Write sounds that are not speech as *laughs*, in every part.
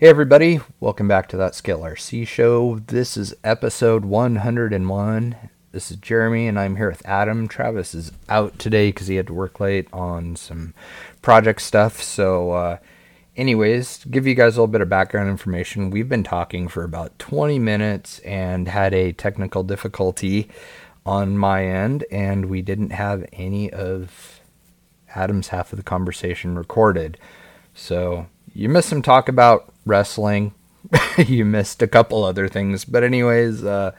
Hey, everybody, welcome back to that Scale RC show. This is episode 101. This is Jeremy, and I'm here with Adam. Travis is out today because he had to work late on some project stuff. So, uh, anyways, give you guys a little bit of background information, we've been talking for about 20 minutes and had a technical difficulty on my end, and we didn't have any of Adam's half of the conversation recorded. So, you missed some talk about wrestling. *laughs* you missed a couple other things. But, anyways, uh,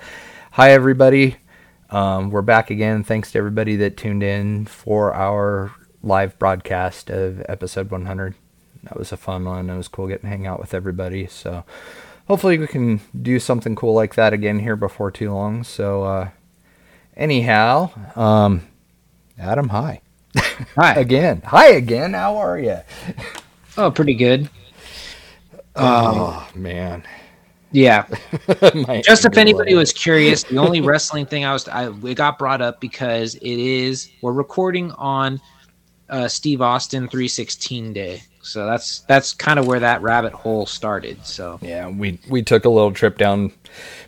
hi, everybody. Um, we're back again. Thanks to everybody that tuned in for our live broadcast of episode 100. That was a fun one. It was cool getting to hang out with everybody. So, hopefully, we can do something cool like that again here before too long. So, uh, anyhow, um, Adam, hi. Hi. *laughs* again. Hi again. How are you? Oh, pretty good. Oh, man. Yeah. *laughs* Just if anybody level. was curious, the only *laughs* wrestling thing I was I it got brought up because it is we're recording on uh, Steve Austin 316 day. So that's that's kind of where that rabbit hole started. So Yeah, we we took a little trip down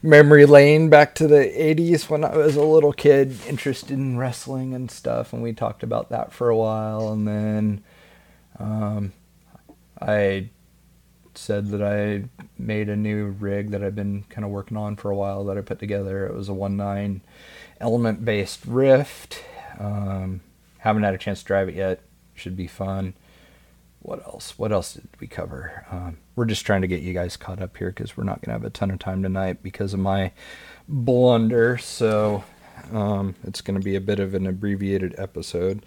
memory lane back to the 80s when I was a little kid interested in wrestling and stuff and we talked about that for a while and then um I said that I made a new rig that I've been kind of working on for a while that I put together. It was a one nine element based Rift. Um, haven't had a chance to drive it yet. Should be fun. What else? What else did we cover? Um, we're just trying to get you guys caught up here because we're not going to have a ton of time tonight because of my blunder. So um, it's going to be a bit of an abbreviated episode.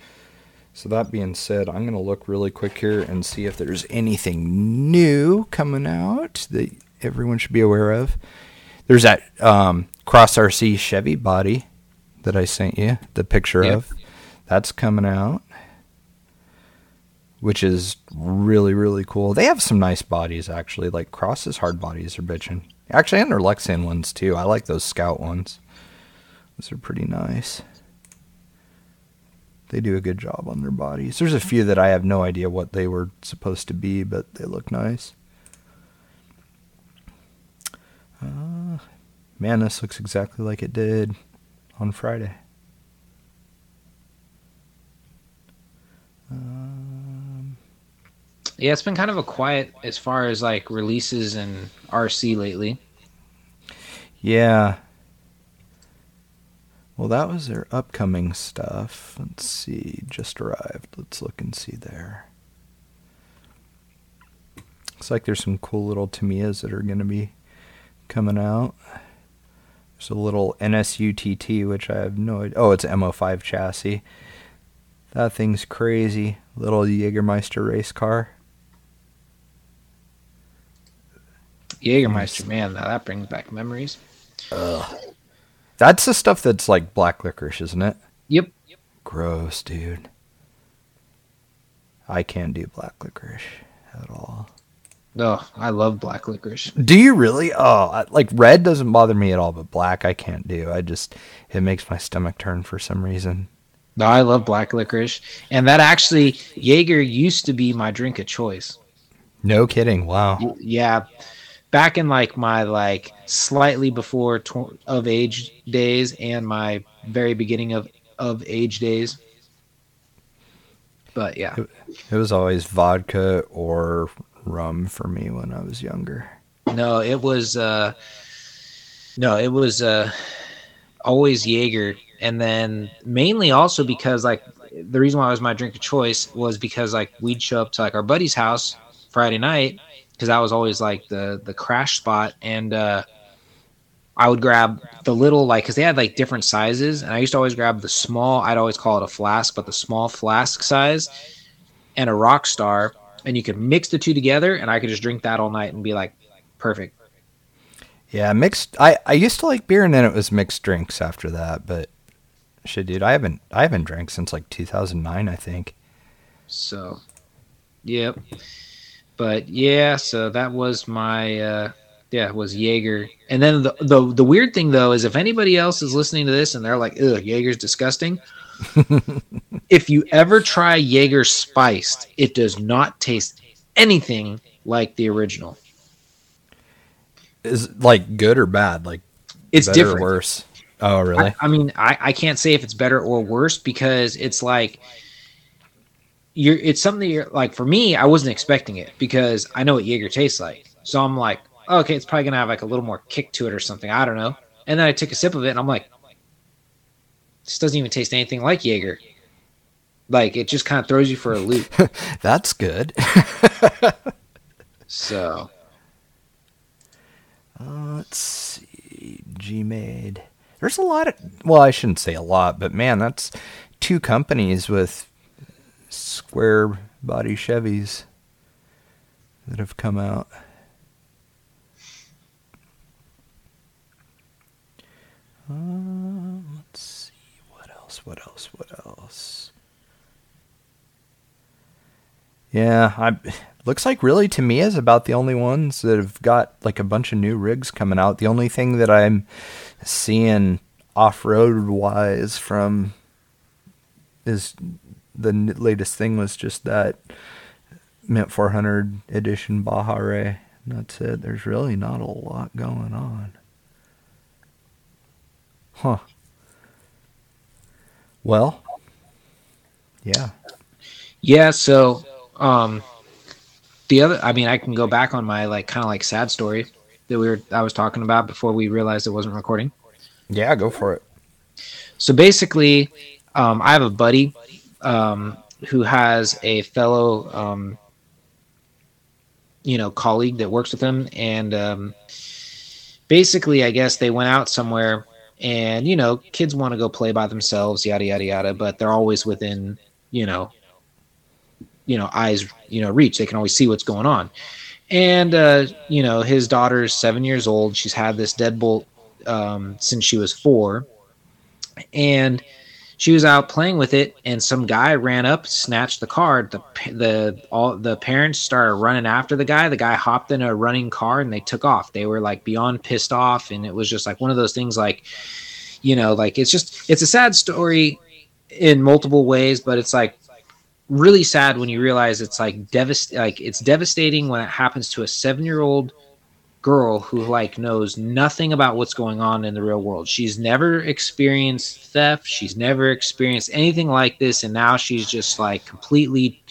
So that being said, I'm going to look really quick here and see if there's anything new coming out that everyone should be aware of. There's that um, Cross RC Chevy body that I sent you the picture Yep. of. That's coming out, which is really really cool. They have some nice bodies actually. Like Cross's hard bodies are bitching. Actually, and their Lexan ones too. I like those Scout ones. Those are pretty nice. They do a good job on their bodies. There's a few that I have no idea what they were supposed to be, but they look nice. Uh, man, this looks exactly like it did on Friday. Um, yeah, it's been kind of a quiet as far as like releases and RC lately. yeah. Well, that was their upcoming stuff. Let's see. Just arrived. Let's look and see there. Looks like there's some cool little Tamiyas that are going to be coming out. There's a little NSUTT, which I have no idea. Oh, it's an MO5 chassis. That thing's crazy. Little Jägermeister race car. Jägermeister, man, now that brings back memories. That's the stuff that's like black licorice, isn't it? Yep. Gross, dude. I can't do black licorice at all. Oh, I love black licorice. Do you really? Oh, I- like red doesn't bother me at all, but black I can't do. I just it makes my stomach turn for some reason. No, I love black licorice, and that actually Jaeger used to be my drink of choice. No kidding. Wow. Yeah, back in like my like slightly before tw- of age days and my very beginning of of age days. But yeah, It was always vodka or rum for me when I was younger. no, it was uh no, it was uh always Jaeger, and then mainly also because like the reason why it was my drink of choice was because like we'd show up to like our buddy's house Friday night because that was always like the the crash spot and uh I would grab the little like because they had like different sizes and I used to always grab the small I'd always call it a flask but the small flask size and a rock star and you could mix the two together and I could just drink that all night and be like perfect Yeah, mixed. I I used to like beer, and then it was mixed drinks after that. But shit, dude, I haven't I haven't drank since like 2009, I think. So, yep. But yeah, so that was my uh yeah, it was Jaeger. And then the, the the weird thing though is if anybody else is listening to this and they're like, "Ugh, Jaeger's disgusting." *laughs* if you ever try Jaeger spiced, it does not taste anything like the original. Is like good or bad? Like It's better or different. worse? Oh, really? I, I mean, I, I can't say if it's better or worse because it's like you're. It's something that you're like. For me, I wasn't expecting it because I know what Jaeger tastes like. So I'm like, okay, it's probably gonna have like a little more kick to it or something. I don't know. And then I took a sip of it and I'm like, this doesn't even taste anything like Jaeger. Like it just kind of throws you for a loop. *laughs* That's good. *laughs* So Uh, let's see. Gmade. There's a lot of. Well, I shouldn't say a lot, but man, that's two companies with square body Chevys that have come out. Um, let's see. What else? What else? What else? Yeah, I looks like really to me is about the only ones that have got like a bunch of new rigs coming out. The only thing that I'm seeing off-road wise from is the n- latest thing was just that Mint 400 edition Baja Rey. And That's it. There's really not a lot going on. Huh. Well, yeah. yeah, so um the other I mean I can go back on my like kind of like sad story that we were I was talking about before we realized it wasn't recording. Yeah, go for it. So basically, um, I have a buddy um, who has a fellow, um, you know, colleague that works with him, and um, basically, I guess they went out somewhere, and you know, kids want to go play by themselves, yada yada yada, but they're always within, you know, you know, eyes, you know, reach. They can always see what's going on. And uh, you know, his daughter's seven years old. She's had this deadbolt um, since she was four and she was out playing with it and some guy ran up snatched the card the the all the parents started running after the guy. The guy hopped in a running car and they took off. They were like beyond pissed off and it was just like one of those things like you know like it's just it's a sad story in multiple ways but it's like really sad when you realize it's like devast like it's devastating when it happens to a 7-year-old girl who like knows nothing about what's going on in the real world. She's never experienced theft, she's never experienced anything like this and now she's just like completely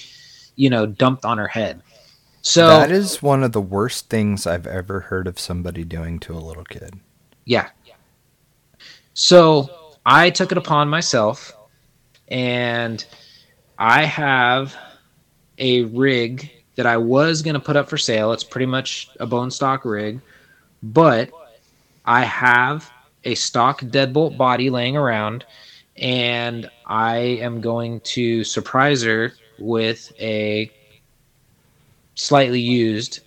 you know dumped on her head. So that is one of the worst things I've ever heard of somebody doing to a little kid. yeah. So I took it upon myself and I have a rig that I was going to put up for sale. It's pretty much a bone stock rig, but I have a stock deadbolt body laying around, and I am going to surprise her with a slightly used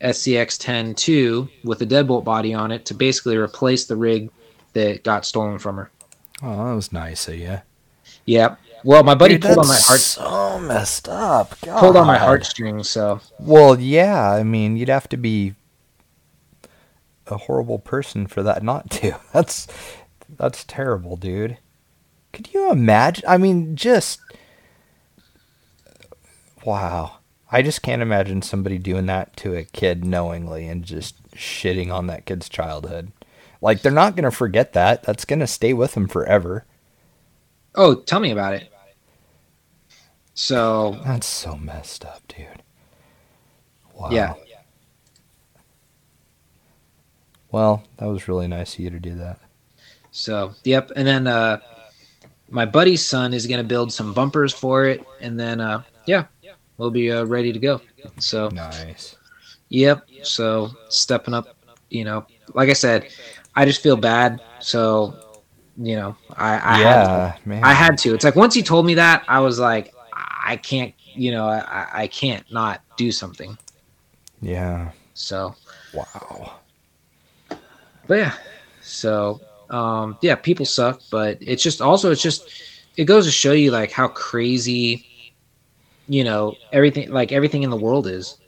SCX 10 2 with a deadbolt body on it to basically replace the rig that got stolen from her. Oh, that was nice of you. Yep. Well, my buddy Dude, pulled on my that's heart so messed up. God. pulled on my heartstrings, so Well, yeah. I mean, you'd have to be a horrible person for that not to. *laughs* That's that's terrible, dude. Could you imagine? I mean, just wow. I just can't imagine somebody doing that to a kid knowingly and just shitting on that kid's childhood. Like they're not going to forget that. That's going to stay with them forever. Oh, tell me about it. So That's so messed up, dude. Wow. Yeah. Well, that was really nice of you to do that. So, yep. And then uh, my buddy's son is going to build some bumpers for it. And then, uh, yeah, we'll be uh, ready to go. So, Nice. yep. So, stepping up, you know, like I said, I just feel bad. So, you know, I, I had yeah, man. I had to. It's like once he told me that, I was like, I can't, you know, I, I can't not do something. Yeah. So, Wow. but yeah so um yeah people suck but it's just also it's just it goes to show you like how crazy you know everything like everything in the world is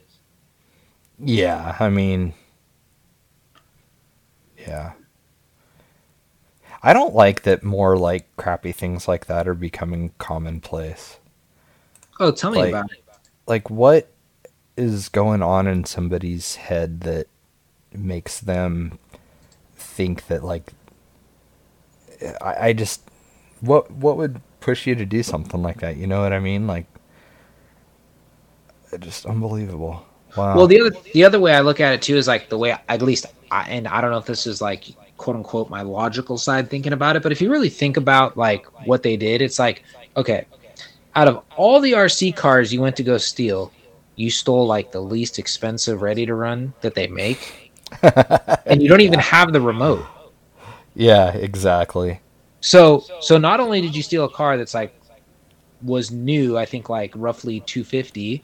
Yeah, I mean, yeah. I don't like that more like crappy things like that are becoming commonplace. Oh tell me Like- about it Like, what is going on in somebody's head that makes them think that like I, I just what what would push you to do something like that? You know what I mean? Like just unbelievable. Wow. Well, the other the other way I look at it too is like the way at least I, and I don't know if this is like quote unquote my logical side thinking about it, but if you really think about like what they did, it's like okay, out of all the RC cars you went to go steal, you stole like the least expensive ready to run that they make, *laughs* and you don't even have the remote. Yeah, exactly. So so not only did you steal a car that's like was new, I think like roughly 250,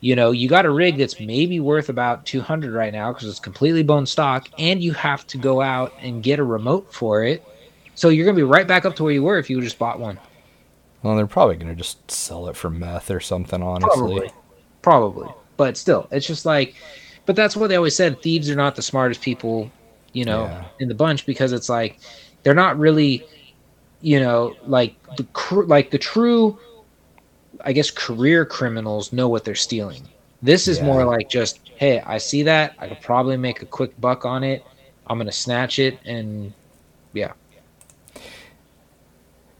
you know, you got a rig that's maybe worth about 200 right now because it's completely bone stock and you have to go out and get a remote for it. So you're going to be right back up to where you were if you just bought one. Well, they're probably going to just sell it for meth or something, honestly. Probably. Probably. But still, it's just like but that's what they always said, thieves are not the smartest people, you know, yeah. in the bunch because it's like they're not really you know, like the cr- like the true I guess career criminals know what they're stealing. This is yeah. more like just, hey, I see that. I could probably make a quick buck on it. I'm gonna snatch it and yeah.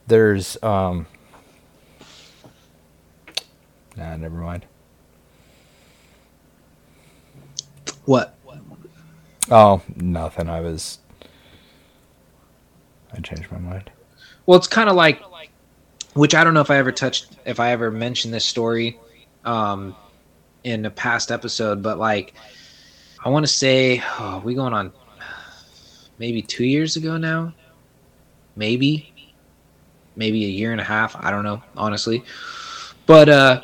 There's um Nah, never mind. What? Oh, nothing. I was I changed my mind. Well, it's kind of like which I don't know if I ever touched, if I ever mentioned this story um, in a past episode, but like, I want to say, oh, we going on maybe two years ago now, maybe, maybe a year and a half. I don't know, honestly. But uh,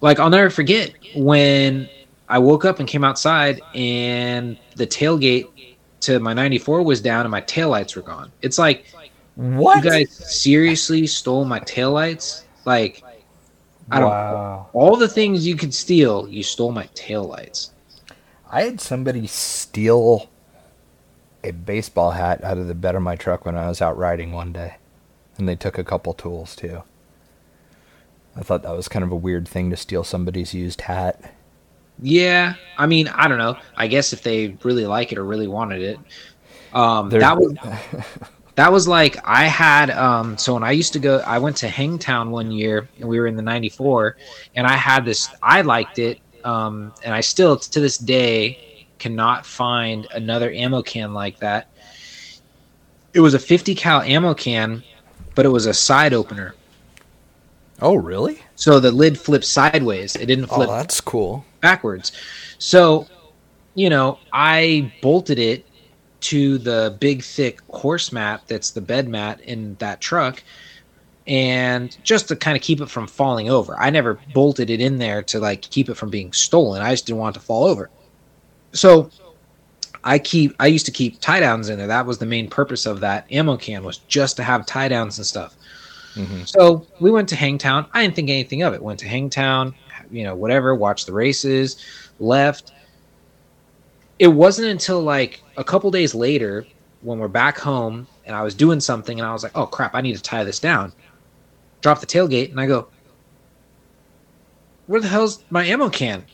like, I'll never forget when I woke up and came outside and the tailgate to my 94 was down and my taillights were gone. It's like what? You guys seriously stole my taillights? Like, I don't wow. All the things you could steal, you stole my taillights. I had somebody steal a baseball hat out of the bed of my truck when I was out riding one day. And they took a couple tools too. I thought that was kind of a weird thing to steal somebody's used hat. Yeah, I mean, I don't know. I guess if they really like it or really wanted it, um, that would *laughs* that was like I had um so when I used to go I went to Hangtown one year and we were in the 94 and I had this I liked it um and I still to this day cannot find another ammo can like that. It was a 50 cal ammo can but it was a side opener. Oh, really? So the lid flipped sideways. It didn't oh, flip. Oh, that's cool. Backwards. So, you know, I bolted it to the big thick horse mat that's the bed mat in that truck and just to kind of keep it from falling over. I never bolted it in there to like keep it from being stolen. I just didn't want it to fall over. So I keep I used to keep tie downs in there. That was the main purpose of that ammo can was just to have tie downs and stuff. Mm-hmm. So we went to Hangtown. I didn't think anything of it. Went to Hangtown, you know, whatever, watched the races, left it wasn't until like a couple days later when we're back home and I was doing something and I was like, oh crap, I need to tie this down. Drop the tailgate and I go, where the hell's my ammo can?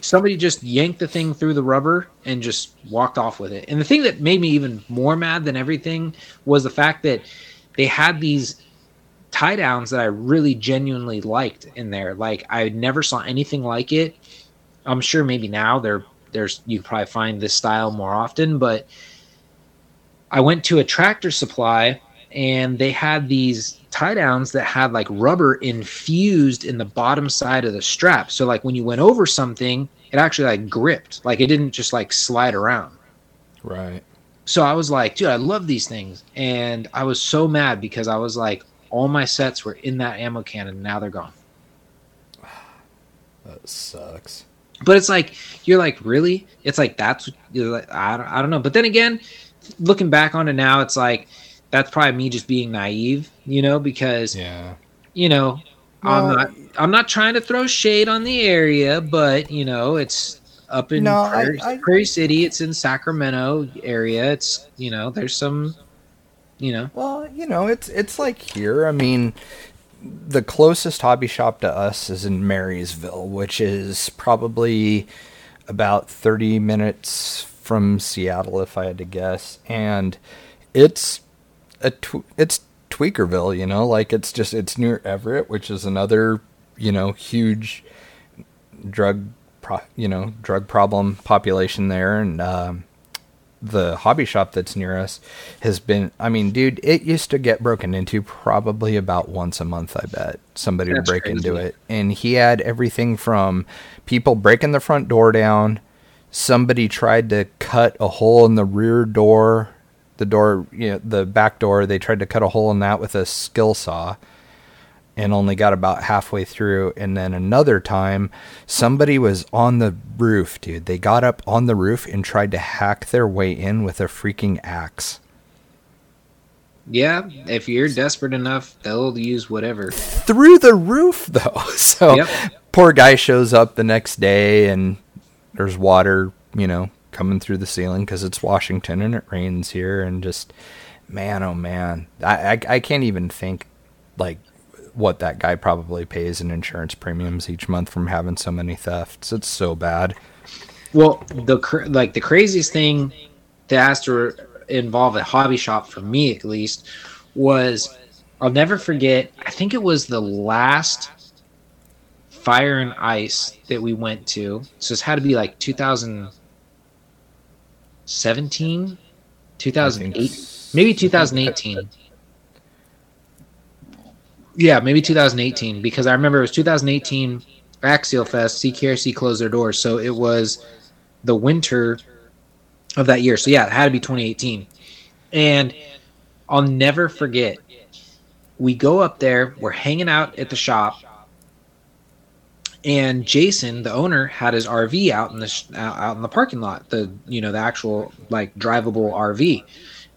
Somebody just yanked the thing through the rubber and just walked off with it. And the thing that made me even more mad than everything was the fact that they had these tie downs that I really genuinely liked in there. Like I never saw anything like it I'm sure maybe now there there's you probably find this style more often, but I went to a tractor supply and they had these tie downs that had like rubber infused in the bottom side of the strap. So like when you went over something, it actually like gripped. Like it didn't just like slide around. Right. So I was like, dude, I love these things. And I was so mad because I was like, all my sets were in that ammo can and now they're gone. That sucks but it's like you're like really it's like that's like, I, don't, I don't know but then again looking back on it now it's like that's probably me just being naive you know because yeah you know well, i'm not i'm not trying to throw shade on the area but you know it's up in no, prairie, I, I, prairie city it's in sacramento area it's you know there's some you know. Well you know it's it's like here i mean the closest hobby shop to us is in Marysville, which is probably about 30 minutes from Seattle, if I had to guess, and it's a tw- it's Tweakerville, you know, like it's just it's near Everett, which is another you know huge drug pro- you know drug problem population there, and um, the hobby shop that's near us has been i mean dude it used to get broken into probably about once a month i bet. Somebody would break crazy. into it. And he had everything from people breaking the front door down. Somebody tried to cut a hole in the rear door the door you know the back door. They tried to cut a hole in that with a skill saw and only got about halfway through. And then another time, somebody was on the roof, dude. They got up on the roof and tried to hack their way in with a freaking axe. Yeah, if you're desperate enough, they'll use whatever. Through the roof, *laughs* though. So Yep. poor guy shows up the next day and there's water, you know, coming through the ceiling because it's Washington and it rains here. And just, man, oh man. I, I, I can't even think, like, what that guy probably pays in insurance premiums each month from having so many thefts. It's so bad. Well, the like the craziest thing that has to involve a hobby shop for me at least was I'll never forget. I think it was the last fire and ice that we went to. So it's had to be like 2017, 2008, maybe 2018. Yeah, maybe 2018 because I remember it was 2018 Axial Fest. CKRC closed their doors, so it was the winter of that year. So yeah, it had to be 2018. And I'll never forget. We go up there. We're hanging out at the shop, and Jason, the owner, had his RV out in the sh- out out in the parking lot. The you know the actual like drivable RV,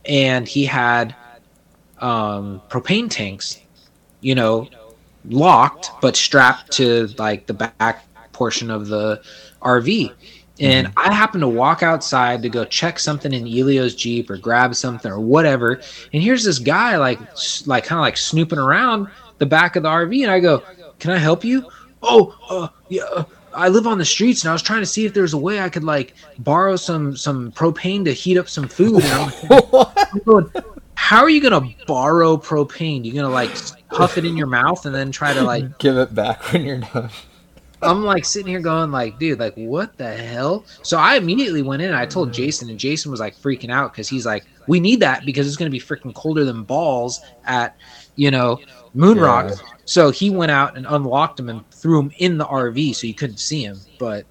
and he had um, propane tanks, you know, locked but strapped to like the back portion of the RV. And I happened to walk outside to go check something in Elio's Jeep or grab something or whatever. And here's this guy like like kind of like snooping around the back of the RV and I go, "Can I help you?" "Oh, uh, yeah, uh, I live on the streets and I was trying to see if there's a way I could like borrow some some propane to heat up some food." And I'm like, I'm going, how are you gonna borrow propane? You're gonna like puff it in your mouth and then try to like? *laughs* Give it back when you're done. I'm like sitting here going like, dude, like what the hell? So I immediately went in and I told Jason, and Jason was like freaking out because he's like, we need that because it's gonna be freaking colder than balls at, you know, Moon Yeah. Rock. So he went out and unlocked him and threw him in the RV so you couldn't see him. But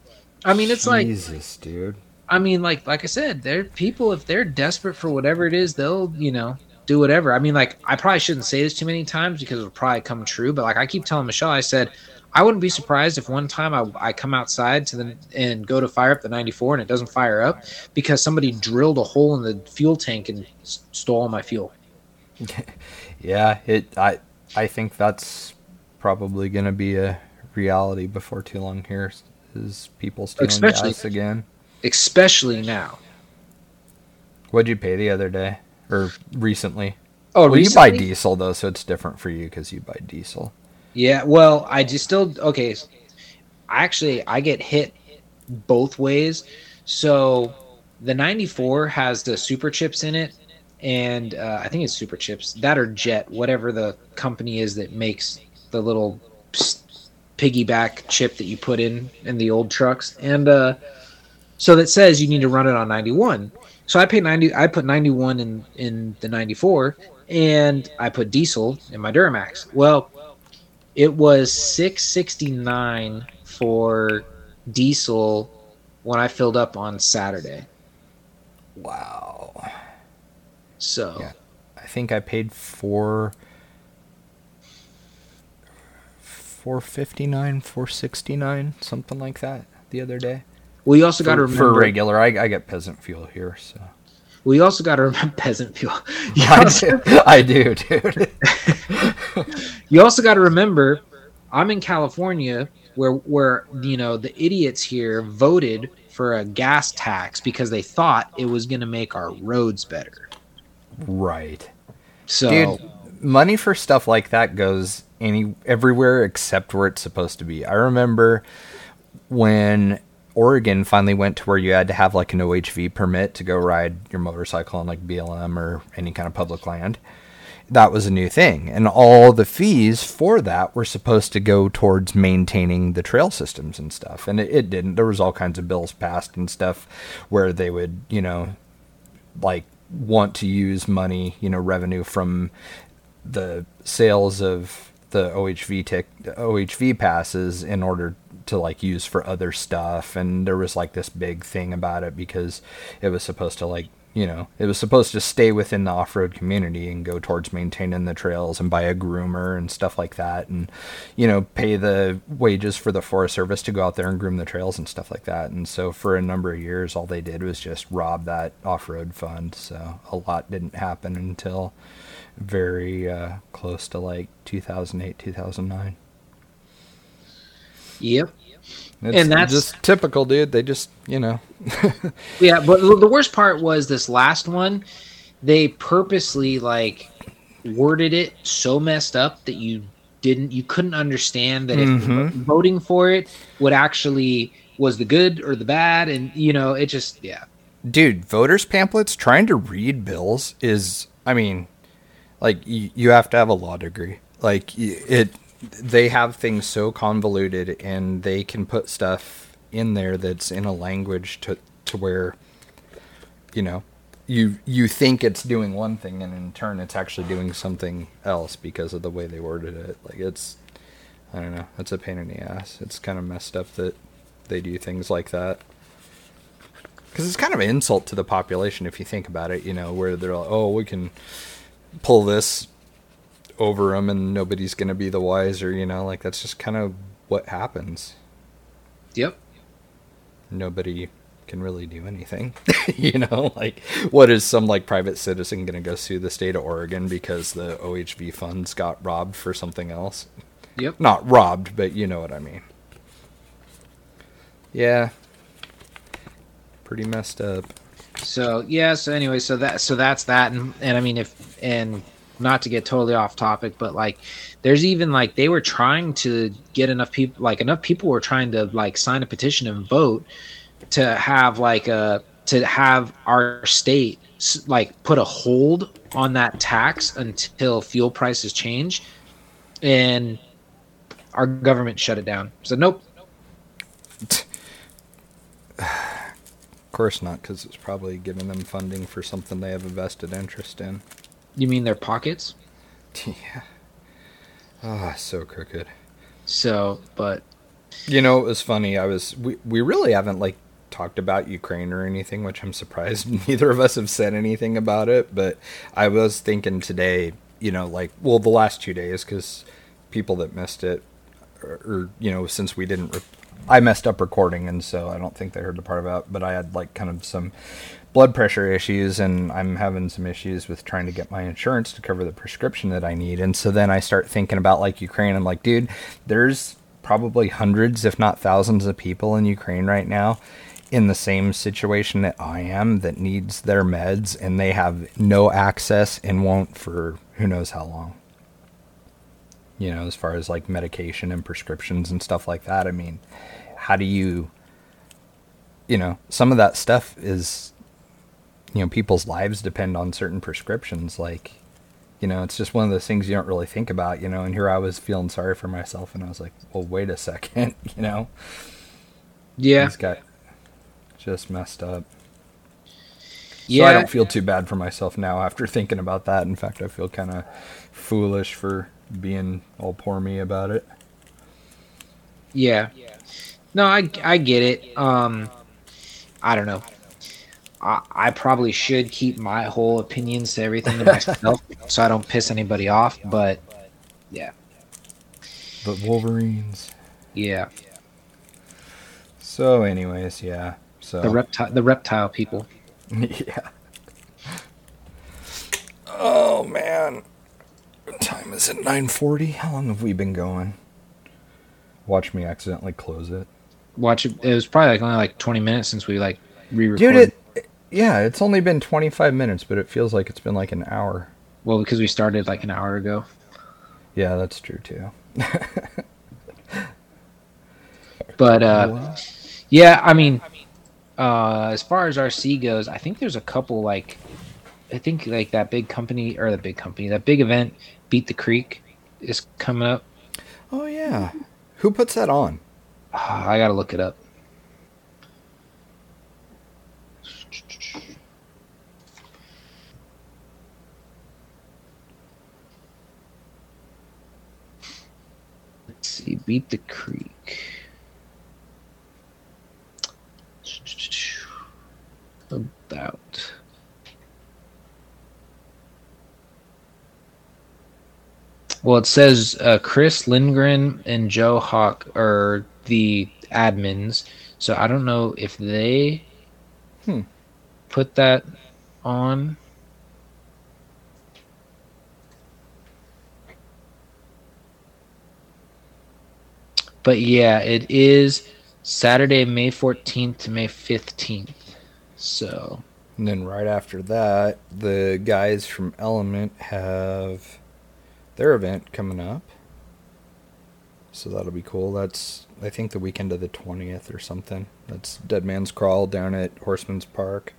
I mean, it's like Jesus, dude. I mean, like like I said, they're people if they're desperate for whatever it is, they'll you know do whatever. I mean, like I probably shouldn't say this too many times because it'll probably come true. But like I keep telling Michelle, I said I wouldn't be surprised if one time I, I come outside to the and go to fire up the 94 and it doesn't fire up because somebody drilled a hole in the fuel tank and s- stole all my fuel. *laughs* Yeah, it. I I think that's probably going to be a reality before too long. Here is people stealing Especially- gas again. Especially now. What'd you pay the other day or recently? Oh, well, you buy diesel though, so it's different for you because you buy diesel. Yeah, well, I just still okay. Actually, I get hit both ways. So the 94 has the Superchips in it, and uh, I think it's Superchips that are Jet, whatever the company is that makes the little piggyback chip that you put in in the old trucks, and uh, so that says you need to run it on 91. So I pay 90. I put 91 in in the 94, and I put diesel in my Duramax. Well, it was 669 for diesel when I filled up on Saturday. Wow. So Yeah. I think I paid four. 459 469 something like that the other day we also got to for, for regular I, I get peasant fuel here so We also got to remember *laughs* peasant fuel. *laughs* I also, do, I do dude *laughs* you also got to remember, I'm in California, where where you know the idiots here voted for a gas tax because they thought it was going to make our roads better. right So Dude, money for stuff like that goes any everywhere except where it's supposed to be. I remember when Oregon finally went to where you had to have like an OHV permit to go ride your motorcycle on like BLM or any kind of public land. That was a new thing. And all the fees for that were supposed to go towards maintaining the trail systems and stuff. And it, it didn't. There was all kinds of bills passed and stuff where they would, you know, like want to use money, you know, revenue from the sales of the OHV tick OHV passes in order to like use for other stuff and there was like this big thing about it because it was supposed to like you know it was supposed to stay within the off-road community and go towards maintaining the trails and buy a groomer and stuff like that and you know pay the wages for the forest service to go out there and groom the trails and stuff like that. And so for a number of years all they did was just rob that off-road fund. So a lot didn't happen until very uh, close to like 2008 2009 Yep. it's And that's- just typical dude they just you know *laughs* Yeah, but the worst part was this last one. They purposely like worded it so messed up that you didn't, you couldn't understand that if Mhm. voting for it would actually was the good or the bad, and you know, it just yeah. dude voters pamphlets trying to read bills is i mean like you, you have to have a law degree like it they have things so convoluted and they can put stuff in there that's in a language to to where you know you you think it's doing one thing and in turn it's actually doing something else because of the way they worded it. Like it's i don't know it's a pain in the ass. It's kind of messed up that they do things like that. Because it's kind of an insult to the population if you think about it you know where they're like oh we can pull this over them and nobody's going to be the wiser you know like that's just kind of what happens Yep. nobody can really do anything *laughs* you know like what is some like private citizen going to go sue the state of oregon because the ohv funds got robbed for something else Yep. not robbed but you know what i mean yeah pretty messed up So yeah. So anyway, so that so that's that, and and I mean if and not to get totally off topic, but like there's even like they were trying to get enough people, like enough people were trying to like sign a petition and vote to have like a to have our state like put a hold on that tax until fuel prices change, and our government shut it down. So nope. *sighs* Of course not, because it's probably giving them funding for something they have a vested interest in. You mean their pockets? *laughs* Yeah. Ah, so crooked. So, but You know, it was funny. I was we we really haven't like talked about Ukraine or anything, which I'm surprised *laughs* neither of us have said anything about it. But I was thinking today, you know, like well, the last two days, because people that missed it, or, or you know, since we didn't, re- I messed up recording, and so I don't think they heard the part about. But I had like kind of some blood pressure issues and I'm having some issues with trying to get my insurance to cover the prescription that I need. And so then I start thinking about like Ukraine. I'm like, dude, there's probably hundreds, if not thousands of people in Ukraine right now in the same situation that I am that needs their meds and they have no access and won't for who knows how long. You know, as far as like medication and prescriptions and stuff like that. I mean, how do you you know, some of that stuff is you know people's lives depend on certain prescriptions like you know it's just one of those things you don't really think about you know and here i was feeling sorry for myself and i was like well wait a *laughs* second you know yeah, this guy just messed up yeah. so i don't feel too bad for myself now after *laughs* thinking about that in fact i feel kind of foolish for being all poor me about it Yeah. No, I I get it. Um I don't know. I, I probably should keep my whole opinions to everything to myself *laughs* so I don't piss anybody off, but yeah. but wolverines Yeah. so anyways yeah so The reptile the reptile people. *laughs* yeah. Oh man. What time is it? 9:40. How long have we been going? Watch me accidentally close it. Watch it it was probably like only like twenty minutes since we like re recorded. Dude, it yeah, it's only been 25 minutes, but it feels like it's been like an hour. Well, because we started like an hour ago. Yeah, that's true too. *laughs* But uh Yeah, I mean, uh, as far as RC goes, I think there's a couple like, I think like that big company or the big company, that big event, Beat the Creek, is coming up. Oh yeah, who puts that on? *sighs* I gotta look it up. Beat the Creek. About. Well, it says uh, Chris Lindgren and Joe Hawk are the admins, so I don't know if they Hmm. put that on. But yeah, it is Saturday, May 14th to May 15th. So, And then right after that, the guys from Element have their event coming up. So that'll be cool. That's I think the weekend of the twentieth or something. That's Dead Man's Crawl down at Horseman's Park,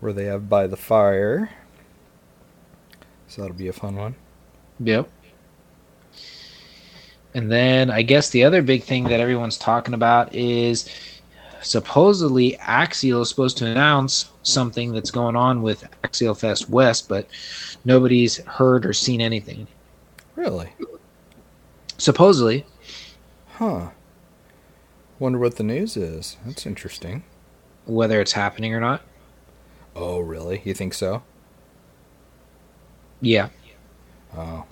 where they have by the fire. So that'll be a fun one. Yep. And then I guess the other big thing that everyone's talking about is supposedly Axial is supposed to announce something that's going on with Axial Fest West, but nobody's heard or seen anything. Really? Supposedly, Huh. Wonder what the news is. That's interesting. whether it's happening or not. Oh, really? You think so? Yeah. Oh.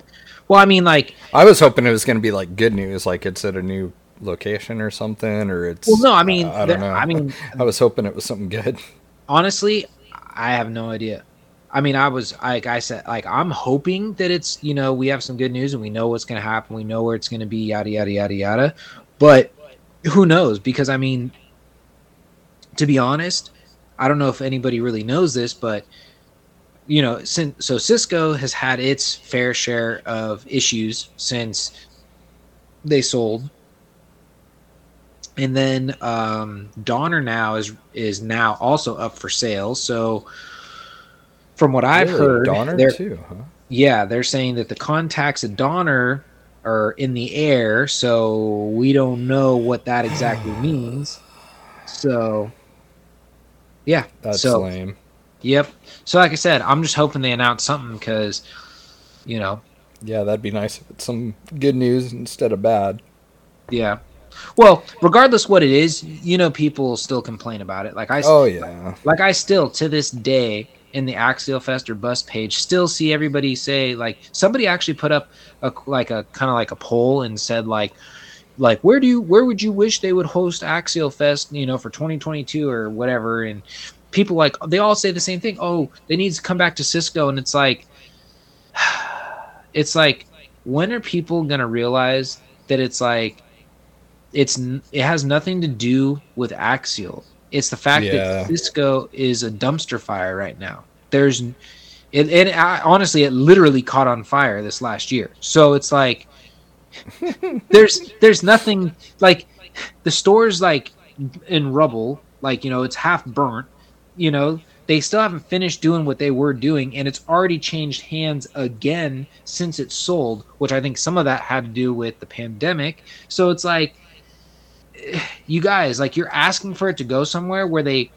Well, I mean, like, I was hoping it was going to be like good news, like it's at a new location or something, or it's. well, no, I mean, I, I don't know. I mean, *laughs* I was hoping it was something good. honestly, I have no idea. I mean, I was like I said, like I'm hoping that it's you know we have some good news and we know what's going to happen. We know where it's going to be, yada yada yada yada. But who knows? Because I mean, to be honest, I don't know if anybody really knows this, but you know, since so Cisco has had its fair share of issues since they sold and then um, Donner now is is now also up for sale. So, from what I've Really? heard, Donner too, huh? yeah, they're saying that the contacts at Donner are in the air, so we don't know what that exactly *sighs* means. So, yeah, That's so lame. Yep. So, like I said, I'm just hoping they announce something because, you know, Yeah, that'd be nice if it's some good news instead of bad. yeah. Well, regardless what it is, you know, people still complain about it. Like I, Oh yeah, like I still to this day in the Axial Fest or Bus page still see everybody say like somebody actually put up a like a kind of like a poll and said like like where do you where would you wish they would host Axial Fest you know for 2022 or whatever and people like they all say the same thing oh they need to come back to Cisco and it's like *sighs* it's like when are people going to realize that it's like it's it has nothing to do with Axial it's the fact Yeah. that Cisco is a dumpster fire right now. There's, it, and I, honestly, it literally caught on fire this last year. So it's like, *laughs* there's there's nothing like the store's like in rubble. Like you know, it's half burnt. You know, they still haven't finished doing what they were doing, and it's already changed hands again since it sold. Which I think some of that had to do with the pandemic. So it's like *sighs* you guys like you're asking for it to go somewhere where they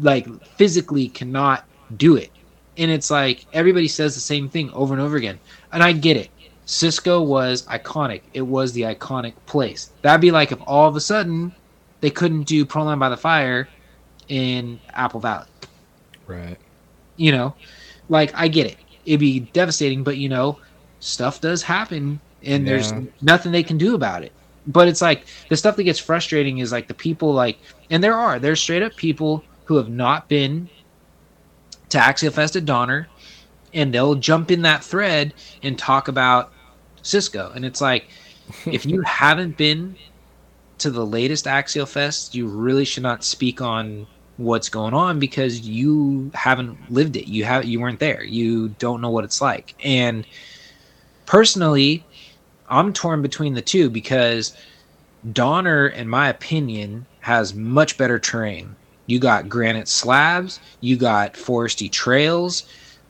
like physically cannot do it and it's like everybody says the same thing over and over again and i get it cisco was iconic it was the iconic place that'd be like if all of a sudden they couldn't do proline by the fire in apple valley. Right. you know like i get it. It'd be devastating but you know stuff does happen and there's nothing they can do about it. But it's like the stuff that gets frustrating is like the people like and there are there's straight up people who have not been to Axial Fest at Donner and they'll jump in that thread and talk about Cisco. And it's like if you *laughs* haven't been to the latest Axial Fest you really should not speak on what's going on because you haven't lived it you have you weren't there you don't know what it's like and personally i'm torn between the two because Donner, in my opinion, has much better terrain. You got granite slabs, you got foresty trails.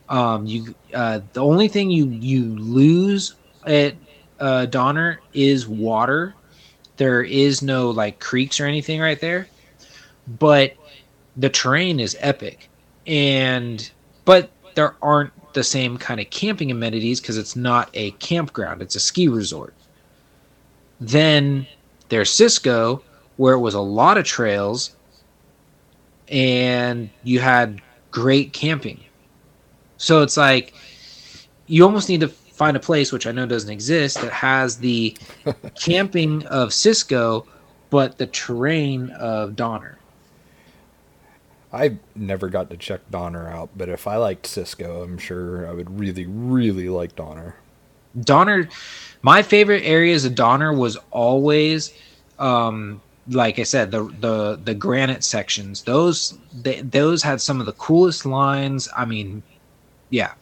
Um, you uh, the only thing you you lose at uh, Donner is water. There is no like creeks or anything right there, but the terrain is epic, and but there aren't the same kind of camping amenities because it's not a campground; it's a ski resort. Then there's Cisco, where it was a lot of trails, and you had great camping. So it's like you almost need to find a place which I know doesn't exist that has the *laughs* camping of Cisco, but the terrain of Donner. I never got to check Donner out, but if I liked Cisco, I'm sure I would really, really like Donner. Donner, my favorite areas of Donner was always, um, like I said, the the the granite sections. Those they, those had some of the coolest lines. I mean, yeah,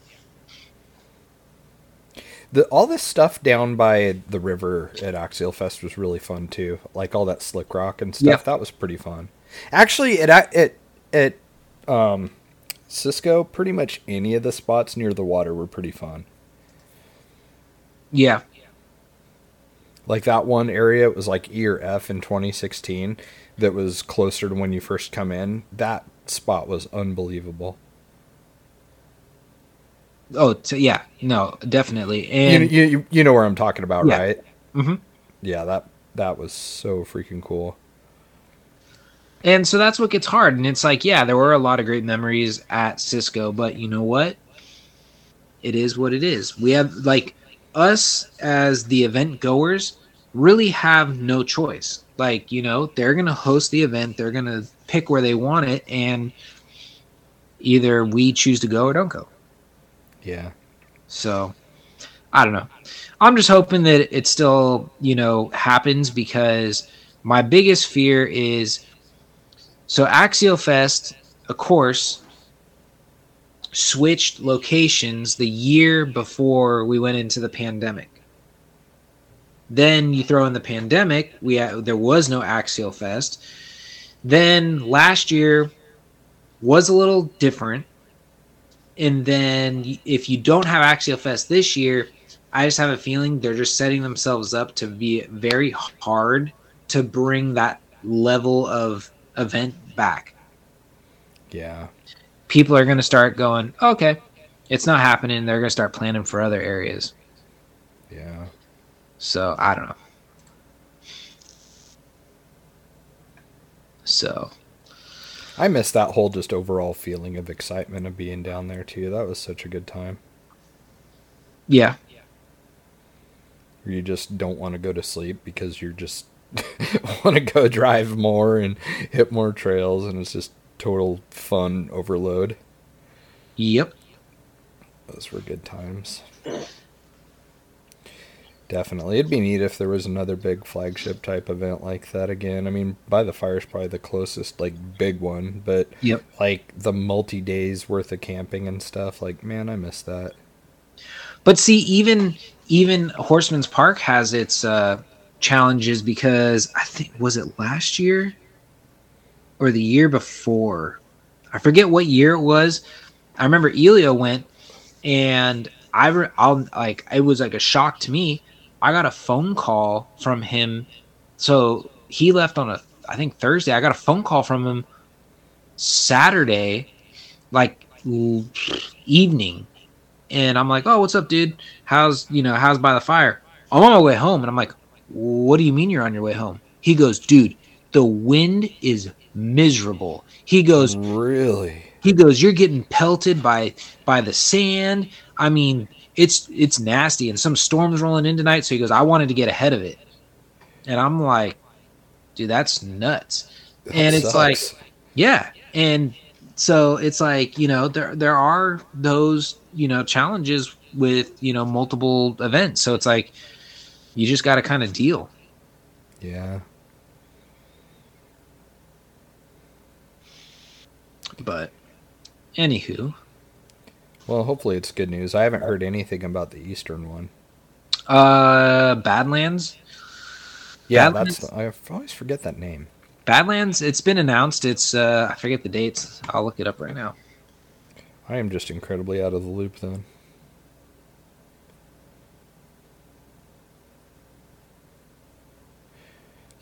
the all this stuff down by the river at Axial Fest was really fun too. Like all that slick rock and stuff. That was pretty fun. Actually, it it at um, Cisco, pretty much any of the spots near the water were pretty fun. Yeah. Like that one area, it was like E or F in 2016 that was closer to when you first come in. That spot was unbelievable. Oh, t- yeah, no, definitely, and you, you, you know where I'm talking about, yeah. right? Mm-hmm. Yeah, that that was so freaking cool. And so that's what gets hard. And it's like, yeah, there were a lot of great memories at Cisco, but you know what? It is what it is. We have like us as the event goers really have no choice. Like, you know, they're going to host the event, they're going to pick where they want it and either we choose to go or don't go. Yeah. So, I don't know. I'm just hoping that it still, you know, happens because my biggest fear is so Axial Fest, of course, switched locations the year before we went into the pandemic. Then you throw in the pandemic, we there was no Axial Fest. Then last year was a little different. And then if you don't have Axial Fest this year, I just have a feeling they're just setting themselves up to be very hard to bring that level of event back. Yeah. People are going to start going, okay, it's not happening. They're going to start planning for other areas. Yeah. So I don't know. So I miss that whole just overall feeling of excitement of being down there too. That was such a good time. Yeah. You just don't want to go to sleep because you're just *laughs* want to go drive more and hit more trails, and it's just total fun overload. Yep. Those were good times. Definitely. It'd be neat if there was another big flagship type event like that again. I mean, by the fire is probably the closest like big one, but yep. like the multi days worth of camping and stuff, like man, I miss that. But see, even even Horseman's Park has its uh challenges because I think was it last year or the year before. I forget what year it was. I remember Elio went and I re- I'll like it was like a shock to me. I got a phone call from him. So he left on a I think Thursday. I got a phone call from him Saturday like evening and I'm like, "Oh, what's up, dude? How's, you know, how's by the fire?" I'm on my way home and I'm like, what do you mean you're on your way home? He goes, Dude, the wind is miserable. He goes, Really? He goes, You're getting pelted by by the sand. I mean, it's it's nasty and some storms rolling in tonight. So he goes, I wanted to get ahead of it. And I'm like, dude, that's nuts. That and it's like, yeah. And so it's like, you know, there there are those, you know, challenges with, you know, multiple events. So it's like you just got to kind of deal. Yeah. But, anywho. Well, hopefully it's good news. I haven't heard anything about the Eastern one. Uh, Badlands. Yeah, Badlands? that's I always forget that name. Badlands. It's been announced. It's uh, I forget the dates. I'll look it up right now. I am just incredibly out of the loop then.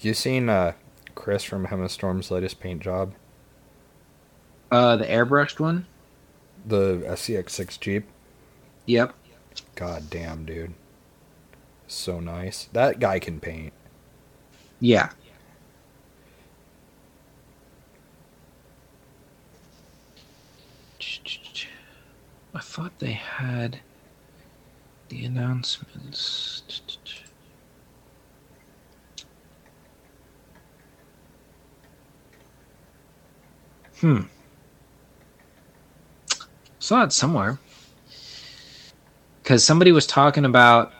You seen uh, Chris from Hemistorm's latest paint job? Uh, the airbrushed one. The SCX6 Jeep? Yep. God damn, dude. So nice. That guy can paint. Yeah. I thought they had the announcements. Hmm. Saw it somewhere. Because somebody was talking about,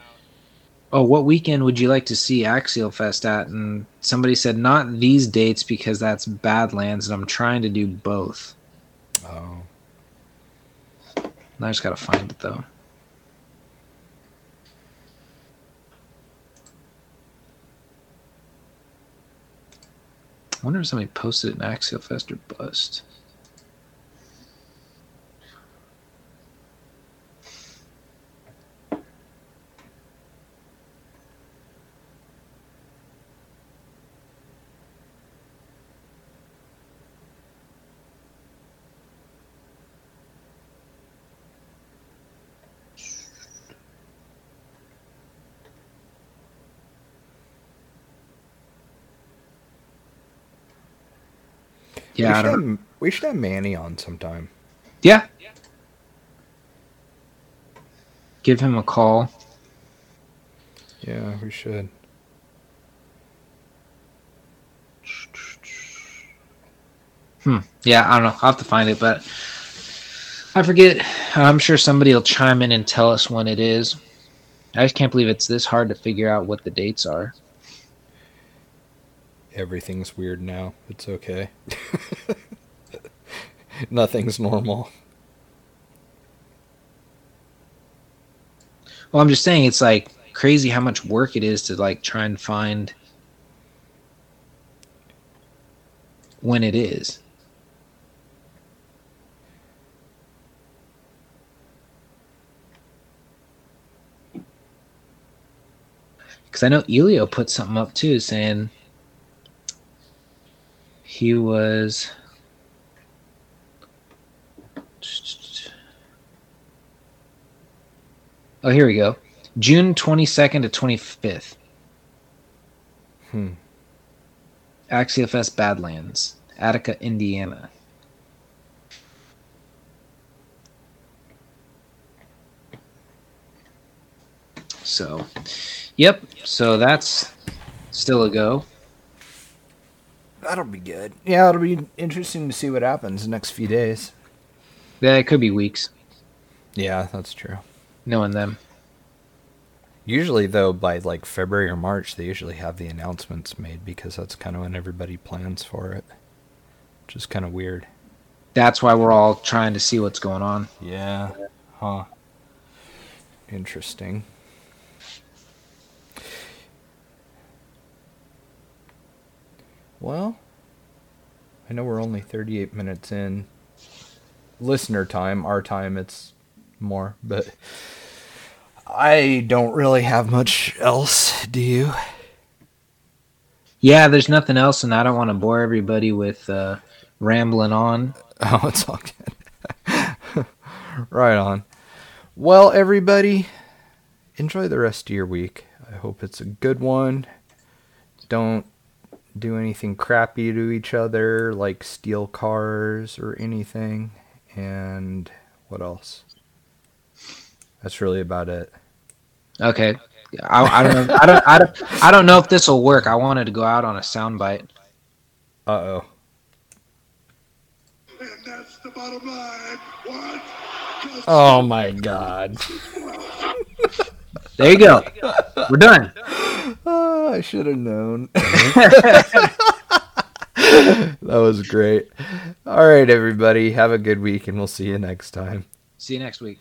oh, what weekend would you like to see Axial Fest at? And somebody said, not these dates because that's Badlands, and I'm trying to do both. Oh. I just gotta find it though. I wonder if somebody posted an Axial Fest or bust. Yeah, I should don't. have, we should have Manny on sometime. Yeah. Give him a call. Yeah, we should. Hmm. Yeah, I don't know. I'll have to find it, but I forget. I'm sure somebody will chime in and tell us when it is. I just can't believe it's this hard to figure out what the dates are. Everything's weird now. It's okay. *laughs* Nothing's normal. Well, I'm just saying it's like crazy how much work it is to like try and find when it is. Because I know Elio put something up too saying he was. Oh, here we go. June 22nd to 25th. Hmm. Axial Fest Badlands, Attica, Indiana. So, yep. So that's still a go. That'll be good. Yeah, it'll be interesting to see what happens the next few days. Yeah, it could be weeks, Yeah, that's true. knowing them. Usually, though, by like February or March, they usually have the announcements made because that's kind of when everybody plans for it. Which is kind of weird. That's why we're all trying to see what's going on. Yeah. Huh. Interesting. Well, I know we're only 38 minutes in. Listener time, our time, it's more, but I don't really have much else, do you? Yeah, there's nothing else, and I don't want to bore everybody with uh, rambling on. *laughs* Oh, it's all good. *laughs* right on. Well, everybody, enjoy the rest of your week. I hope it's a good one. Don't do anything crappy to each other, like steal cars or anything. And what else? That's really about it. Okay, I, I don't know. I don't. I don't. I don't know if this will work. I wanted to go out on a soundbite. Uh oh. And that's the bottom line. What? Just Oh my god. *laughs* There you go. We're done. Oh, *laughs* I should have known. *laughs* that was great. All right, everybody. Have a good week, and we'll see you next time. See you next week.